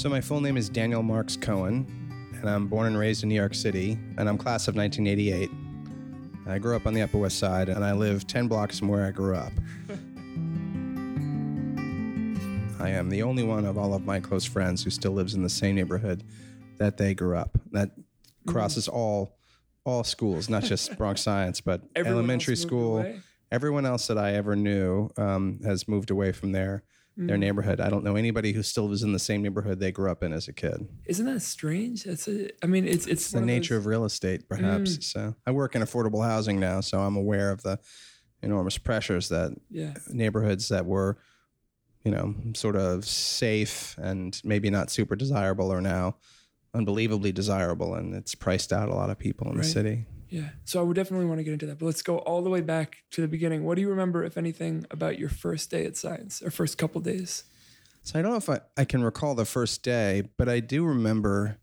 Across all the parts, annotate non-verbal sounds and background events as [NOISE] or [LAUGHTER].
So my full name is Daniel Marks Cohen, and I'm born and raised in New York City, and I'm class of 1988. I grew up on the Upper West Side, and I live 10 blocks from where I grew up. [LAUGHS] I am the only one of all of my close friends who still lives in the same neighborhood that they grew up. That crosses all all schools, not just [LAUGHS] Bronx Science, but Everyone elementary school. away? Everyone else that I ever knew um, has moved away from their their Mm. neighborhood. I don't know anybody who still lives in the same neighborhood they grew up in as a kid. Isn't that strange? That's a. I mean, it's it's It's the nature of real estate, perhaps. Mm. So I work in affordable housing now, so I'm aware of the enormous pressures that yeah. neighborhoods that were, you know, sort of safe and maybe not super desirable are now unbelievably desirable, and it's priced out a lot of people in Right. the city. Yeah. So I would definitely want to get into that. But let's go all the way back to the beginning. What do you remember, if anything, about your first day at science or first couple days? So I don't know if I, I can recall the first day, but I do remember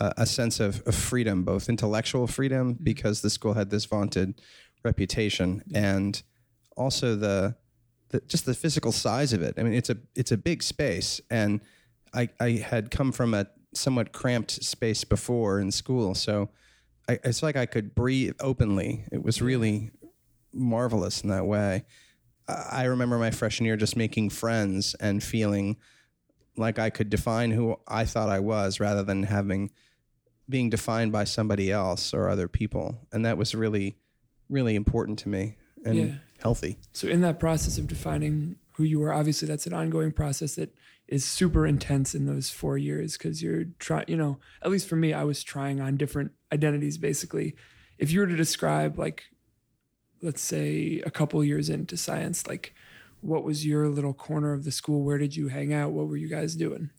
a, a sense of, of freedom, both intellectual freedom, mm-hmm. because the school had this vaunted reputation, and also the, the just the physical size of it. I mean, it's a it's a big space, and I I had come from a somewhat cramped space before in school, so I, it's like I could breathe openly. It was really marvelous in that way. I remember my freshman year just making friends and feeling like I could define who I thought I was rather than having being defined by somebody else or other people. And that was really, really important to me and Yeah. healthy. So in that process of defining who you were, obviously that's an ongoing process that is super intense in those four years because you're trying. You know, at least for me, I was trying on different identities. Basically, if you were to describe like, let's say, a couple years into science, like. What was your little corner of the school? Where did you hang out? What were you guys doing?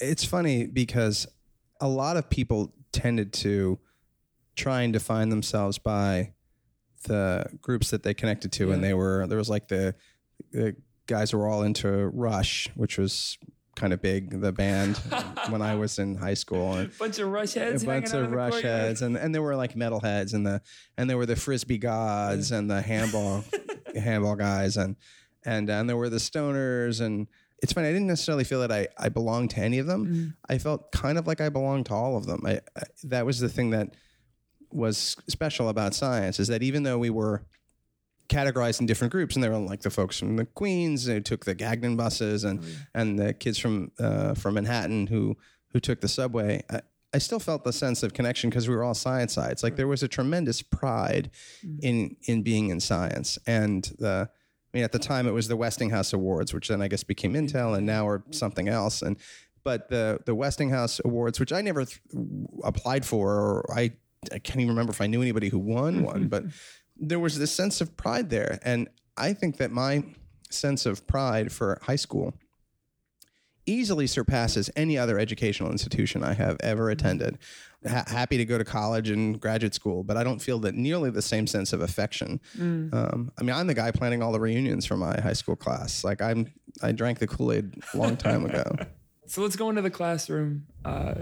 It's funny because a lot of people tended to try and define themselves by the groups that they connected to, and they were there was like the, the guys were all into Rush, which was kind of big, the band [LAUGHS] when I was in high school, and bunch of rush heads. a bunch of rush heads and and there were like metal heads and the and there were the frisbee gods and the handball [LAUGHS] handball guys and and and there were the stoners and it's funny I didn't necessarily feel that I I belonged to any of them Mm. I felt kind of like I belonged to all of them I, I that was the thing that was special about science is that even though we were categorized in different groups and there were like the folks from the Queens who took the Gagnon buses and and the kids from uh, from Manhattan who who took the subway. I, I still felt the sense of connection because we were all science sides. Like there was a tremendous pride mm. in in being in science. And the I mean at the time it was the Westinghouse Awards which then I guess became mm. Intel and now are mm. something else. And but the the Westinghouse Awards which I never th- applied for or I I can't even remember if I knew anybody who won one but [LAUGHS] there was this sense of pride there. And I think that my sense of pride for high school easily surpasses any other educational institution I have ever attended. Ha- happy to go to college and graduate school, but I don't feel that nearly the same sense of affection. Um, I mean, I'm the guy planning all the reunions for my high school class. Like I'm, I drank the Kool Aid a long time ago. [LAUGHS] So let's go into the classroom. Uh,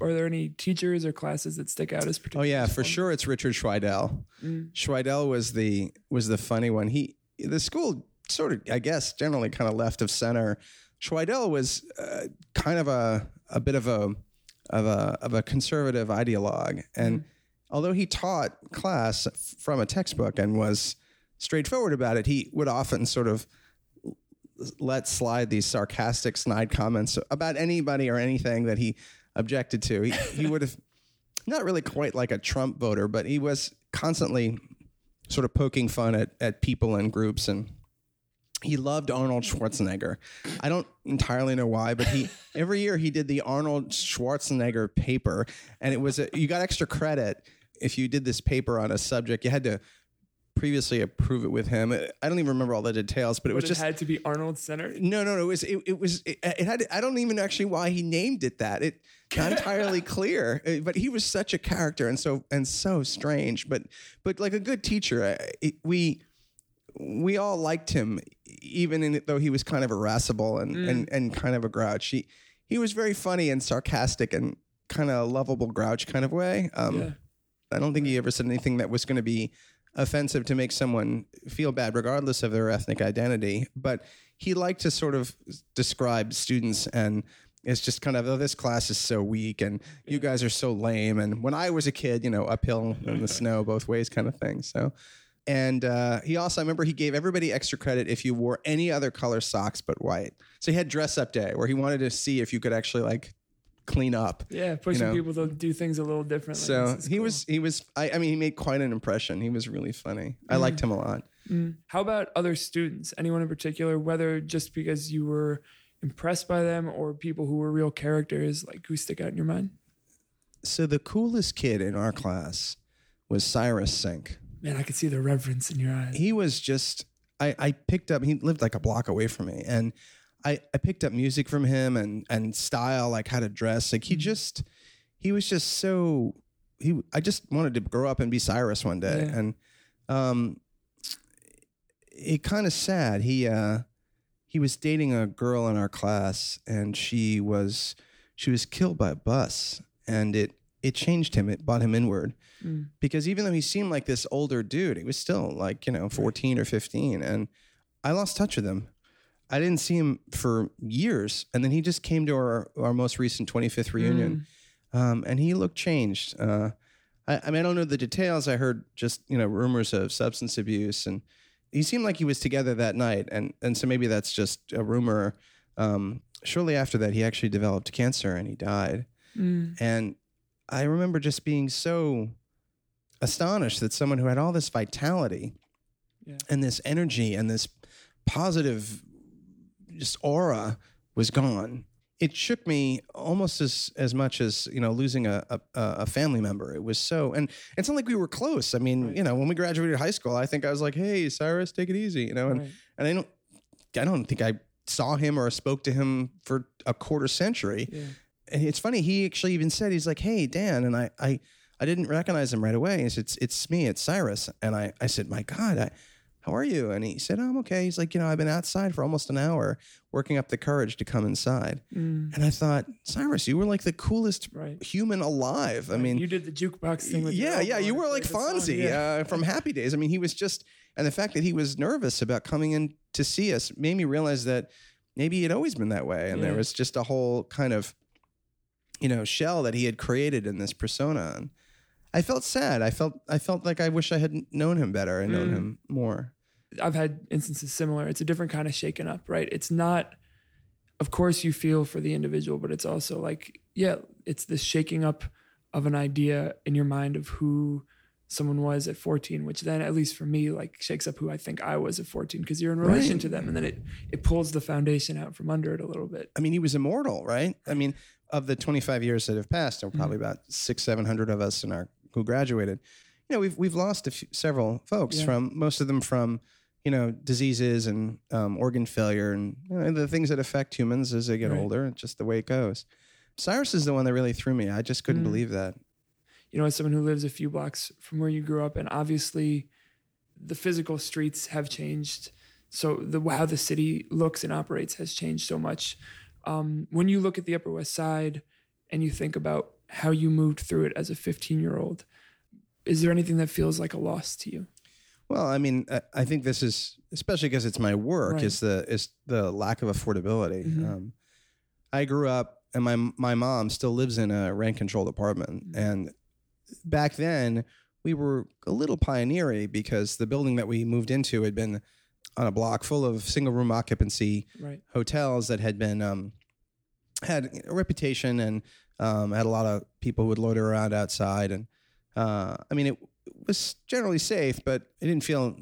are there any teachers or classes that stick out as particular? Oh yeah, for sure. It's Richard Schweidel. Mm. Schweidel was the was the funny one. He the school sort of I guess generally kind of left of center. Schweidel was uh, kind of a a bit of a of a of a conservative ideologue, and although he taught class from a textbook and was straightforward about it, he would often sort of let slide these sarcastic snide comments about anybody or anything that he objected to. He, he would have [LAUGHS] not really quite like a Trump voter, but he was constantly sort of poking fun at, at people and groups and he loved Arnold Schwarzenegger. I don't entirely know why, but he [LAUGHS] every year he did the Arnold Schwarzenegger paper, and it was a, you got extra credit if you did this paper on a subject. You had to previously approve it with him. I don't even remember all the details, but it But was it just had to be Arnold Center. no, no, no. It was it, it was it, it had. I don't even actually why he named it that. It not [LAUGHS] entirely clear, Uh, but he was such a character and so and so strange. But but like a good teacher, it, we we all liked him, even in, though he was kind of irascible and and and kind of a grouch. He he was very funny and sarcastic and kind of lovable grouch kind of way. Um, Yeah. I don't think he ever said anything that was going to be offensive to make someone feel bad, regardless of their ethnic identity. But he liked to sort of describe students and It's just kind of oh, this class is so weak, and you guys are so lame. And when I was a kid, you know, uphill in the snow both ways, kind of thing. So, and uh, he also, I remember he gave everybody extra credit if you wore any other color socks but white. So he had dress up day where he wanted to see if you could actually like clean up. Yeah, pushing know. people to do things a little differently. So he cool. was, he was, I, I mean, he made quite an impression. He was really funny. I liked him a lot. Mm. How about other students? Anyone in particular, whether just because you were impressed by them or people who were real characters, like who stick out in your mind? So the coolest kid in our class was Cyrus Sink. Man, I could see the reverence in your eyes. he was just I, I picked up he lived like a block away from me and I, I picked up music from him and and style like how to dress like he just he was just so he I just wanted to grow up and be Cyrus one day Yeah. and um it kind of sad he uh he was dating a girl in our class and she was she was killed by a bus and it it changed him it brought him inward Mm. because even though he seemed like this older dude, he was still like, you know, 14 or 15. And I lost touch with him. I didn't see him for years. And then he just came to our, our most recent 25th reunion um, and he looked changed. Uh, I, I mean, I don't know the details. I heard just, you know, rumors of substance abuse and he seemed like he was together that night. And, and so maybe that's just a rumor. Um, shortly after that, he actually developed cancer and he died. Mm. And I remember just being so astonished that someone who had all this vitality Yeah. and this energy and this positive just aura was gone. It shook me almost as as much as you know losing a a, a family member. It was so, and it's not like we were close. I mean, Right. you know, when we graduated high school, I think I was like, "Hey, Cyrus, take it easy," you know, and Right. and I don't, I don't think I saw him or spoke to him for a quarter century Yeah. and it's funny. He actually even said, "He's like, hey, Dan," and I, I, I didn't recognize him right away. He said, "It's, it's me, it's Cyrus." And I, I said, "My God, I, how are you?" And he said, "I'm okay." He's like, "You know, I've been outside for almost an hour, working up the courage to come inside." Mm. And I thought, Cyrus, you were like the coolest Right. human alive. I mean, you did the jukebox thing yeah, yeah, you were like. Fonzie Yeah. uh, from [LAUGHS] Happy Days. I mean, he was just, and the fact that he was nervous about coming in to see us made me realize that maybe he'd always been that way, and there was just a whole kind of, you know, shell that he had created in this persona. And I felt sad. I felt, I felt like I wish I had known him better and known Mm. him more. I've had instances similar. It's a different kind of shaken up, right? It's not, of course, you feel for the individual, but it's also like, yeah, it's this shaking up of an idea in your mind of who someone was at 14, which then, at least for me, like shakes up who I think I was at 14 because you're in relation Right. to them. And then it, it pulls the foundation out from under it a little bit. I mean, he was immortal, right? I mean, of the 25 years that have passed, there were probably mm-hmm. about six, seven hundred of us in our who graduated. You know, we've we've lost a few, several folks Yeah. from most of them from you know diseases and um, organ failure and you know, the things that affect humans as they get Right. older. It's just the way it goes. Cyrus is the one that really threw me. I just couldn't Mm. believe that. you know, as someone who lives a few blocks from where you grew up, and obviously the physical streets have changed. So the how the city looks and operates has changed so much. Um, when you look at the Upper West Side and you think about how you moved through it as a 15 year old, is there anything that feels like a loss to you? Well, I mean, I- I think this is especially because it's my work. Right. Is the is the lack of affordability. Mhm. Um, I grew up, and my my mom still lives in a rent controlled apartment, Mhm. and back then we were a little pioneery because the building that we moved into had been on a block full of single room occupancy Right. hotels that had been um, had a reputation and um, had a lot of people who would loiter around outside and uh, I mean it was generally safe, but it didn't feel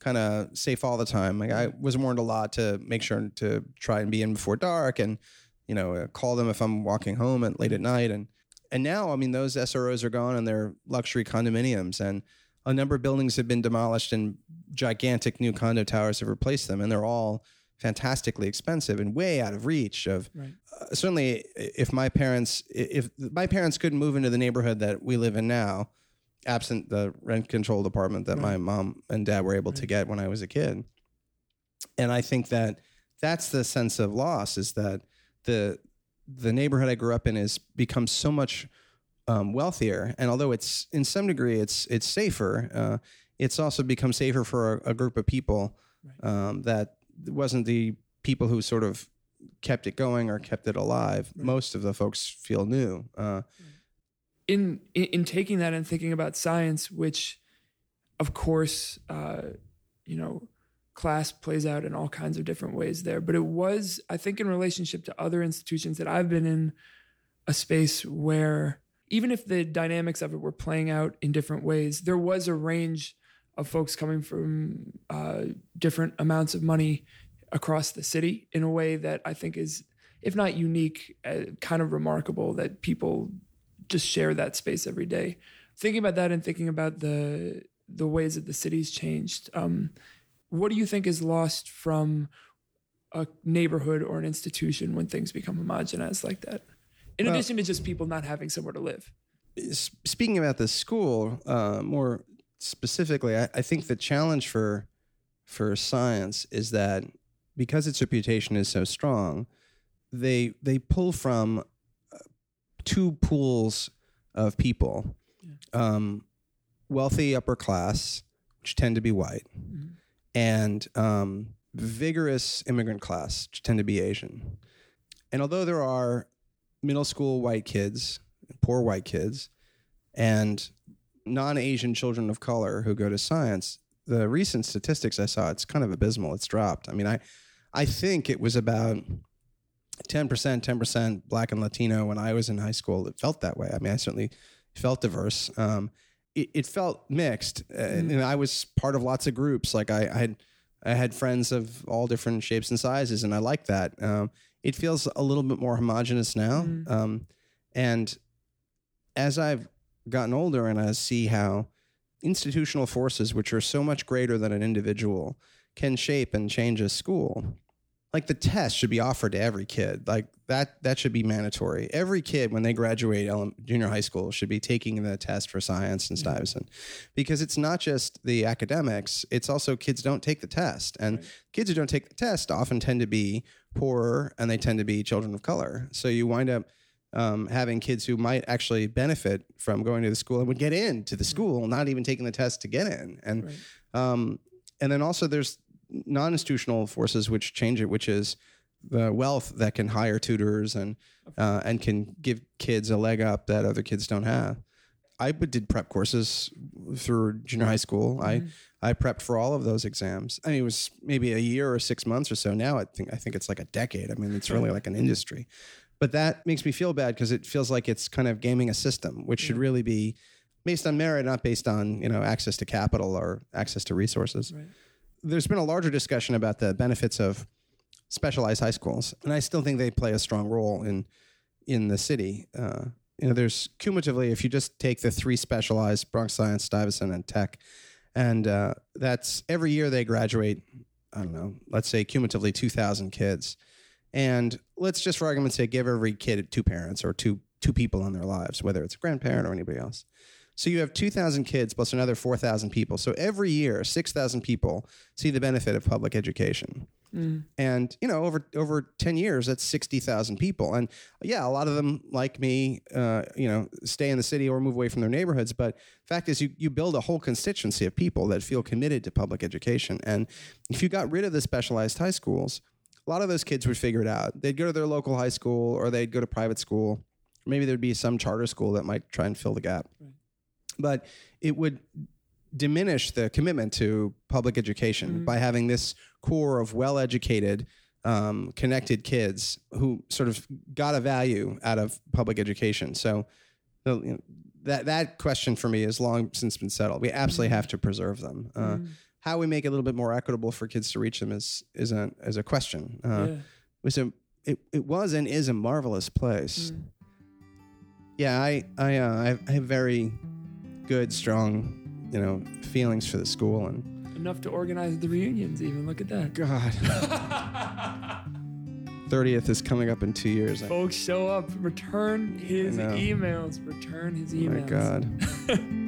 kind of safe all the time. Like I was warned a lot to make sure to try and be in before dark and you know uh, call them if I'm walking home at late at night and and now I mean those SROs are gone and they're luxury condominiums and a number of buildings have been demolished and gigantic new condo towers have replaced them and they're all fantastically expensive and way out of reach of Right. uh, certainly if my parents if my parents couldn't move into the neighborhood that we live in now absent the rent controlled apartment that my mom and dad were able to get when I was a kid and I think that that's the sense of loss is that the the neighborhood I grew up in has become so much um, wealthier and although it's in some degree it's it's safer uh, it's also become safer for a, a group of people Right. um, that wasn't the people who sort of kept it going or kept it alive. Most of the folks feel new. Uh, in, in in taking that and thinking about science, which, of course, uh, you know, class plays out in all kinds of different ways there. But it was, I think, in relationship to other institutions that I've been in, a space where even if the dynamics of it were playing out in different ways, there was a range of folks coming from uh, different amounts of money across the city in a way that I think is, if not unique, uh, kind of remarkable that people just share that space every day. Thinking about that and thinking about the the ways that the city's changed, um, what do you think is lost from a neighborhood or an institution when things become homogenized like that? In Well- addition to just people not having somewhere to live. speaking about the school uh, more specifically, I, I think the challenge for for science is that because its reputation is so strong, they they pull from two pools of people, um, wealthy upper class, which tend to be white, and um, vigorous immigrant class, which tend to be Asian. And although there are middle school white kids, poor white kids, and non-Asian children of color who go to science, the recent statistics I saw, it's kind of abysmal. It's dropped. I mean, I, I think it was about 10%, 10% black and Latino when I was in high school. It felt that way. I mean, I certainly felt diverse. Um, it, it felt mixed. Uh, and I was part of lots of groups. Like I, I had, I had friends of all different shapes and sizes, and I like that. Um, it feels a little bit more homogenous now. Um, and as I've gotten older and I see how institutional forces, which are so much greater than an individual, can shape and change a school. Like the test should be offered to every kid. Like that that should be mandatory. Every kid when they graduate junior high school should be taking the test for science and Stuyvesant. Because it's not just the academics, it's also kids don't take the test. And kids who don't take the test often tend to be poorer and they tend to be children of color. So you wind up um, having kids who might actually benefit from going to the school and would get into the school, not even taking the test to get in. And Right. um, and then also there's non-institutional forces which change it, which is the wealth that can hire tutors and uh, and can give kids a leg up that other kids don't have. I did prep courses through junior high school. I I prepped for all of those exams. I mean, it was maybe a year or six months or so. Now I think I think it's like a decade. I mean, it's really like an industry. But that makes me feel bad because it feels like it's kind of gaming a system, which should really be based on merit, not based on you know access to capital or access to resources. Right. There's been a larger discussion about the benefits of specialized high schools, and I still think they play a strong role in in the city. Uh, you know, there's cumulatively, if you just take the three specialized Bronx Science, Stuyvesant, and Tech, and uh, that's every year they graduate. I don't know, let's say cumulatively 2,000 kids, and let's just for argument's sake give every kid two parents or two two people in their lives, whether it's a grandparent or anybody else. So you have 2,000 kids plus another 4,000 people. So every year, 6,000 people see the benefit of public education. And you know, over over ten years, that's sixty thousand people. And yeah, a lot of them, like me, uh, you know, stay in the city or move away from their neighborhoods. But fact is, you you build a whole constituency of people that feel committed to public education. And if you got rid of the specialized high schools, a lot of those kids would figure it out. They'd go to their local high school, or they'd go to private school. Maybe there'd be some charter school that might try and fill the gap. But it would diminish the commitment to public education by having this core of well-educated um, connected kids who sort of got a value out of public education. So you know, that that question for me has long since been settled. We absolutely have to preserve them. Uh, how we make it a little bit more equitable for kids to reach them is is a is a question. Uh, Yeah. it was it, it was and is a marvelous place. Yeah i i uh, I I have very good strong you know feelings for the school and Enough to organize the reunions, even. Look at that. god [LAUGHS] 30th is coming up in two years Folks, show up. Return his emails. Return his emails. oh my god [LAUGHS]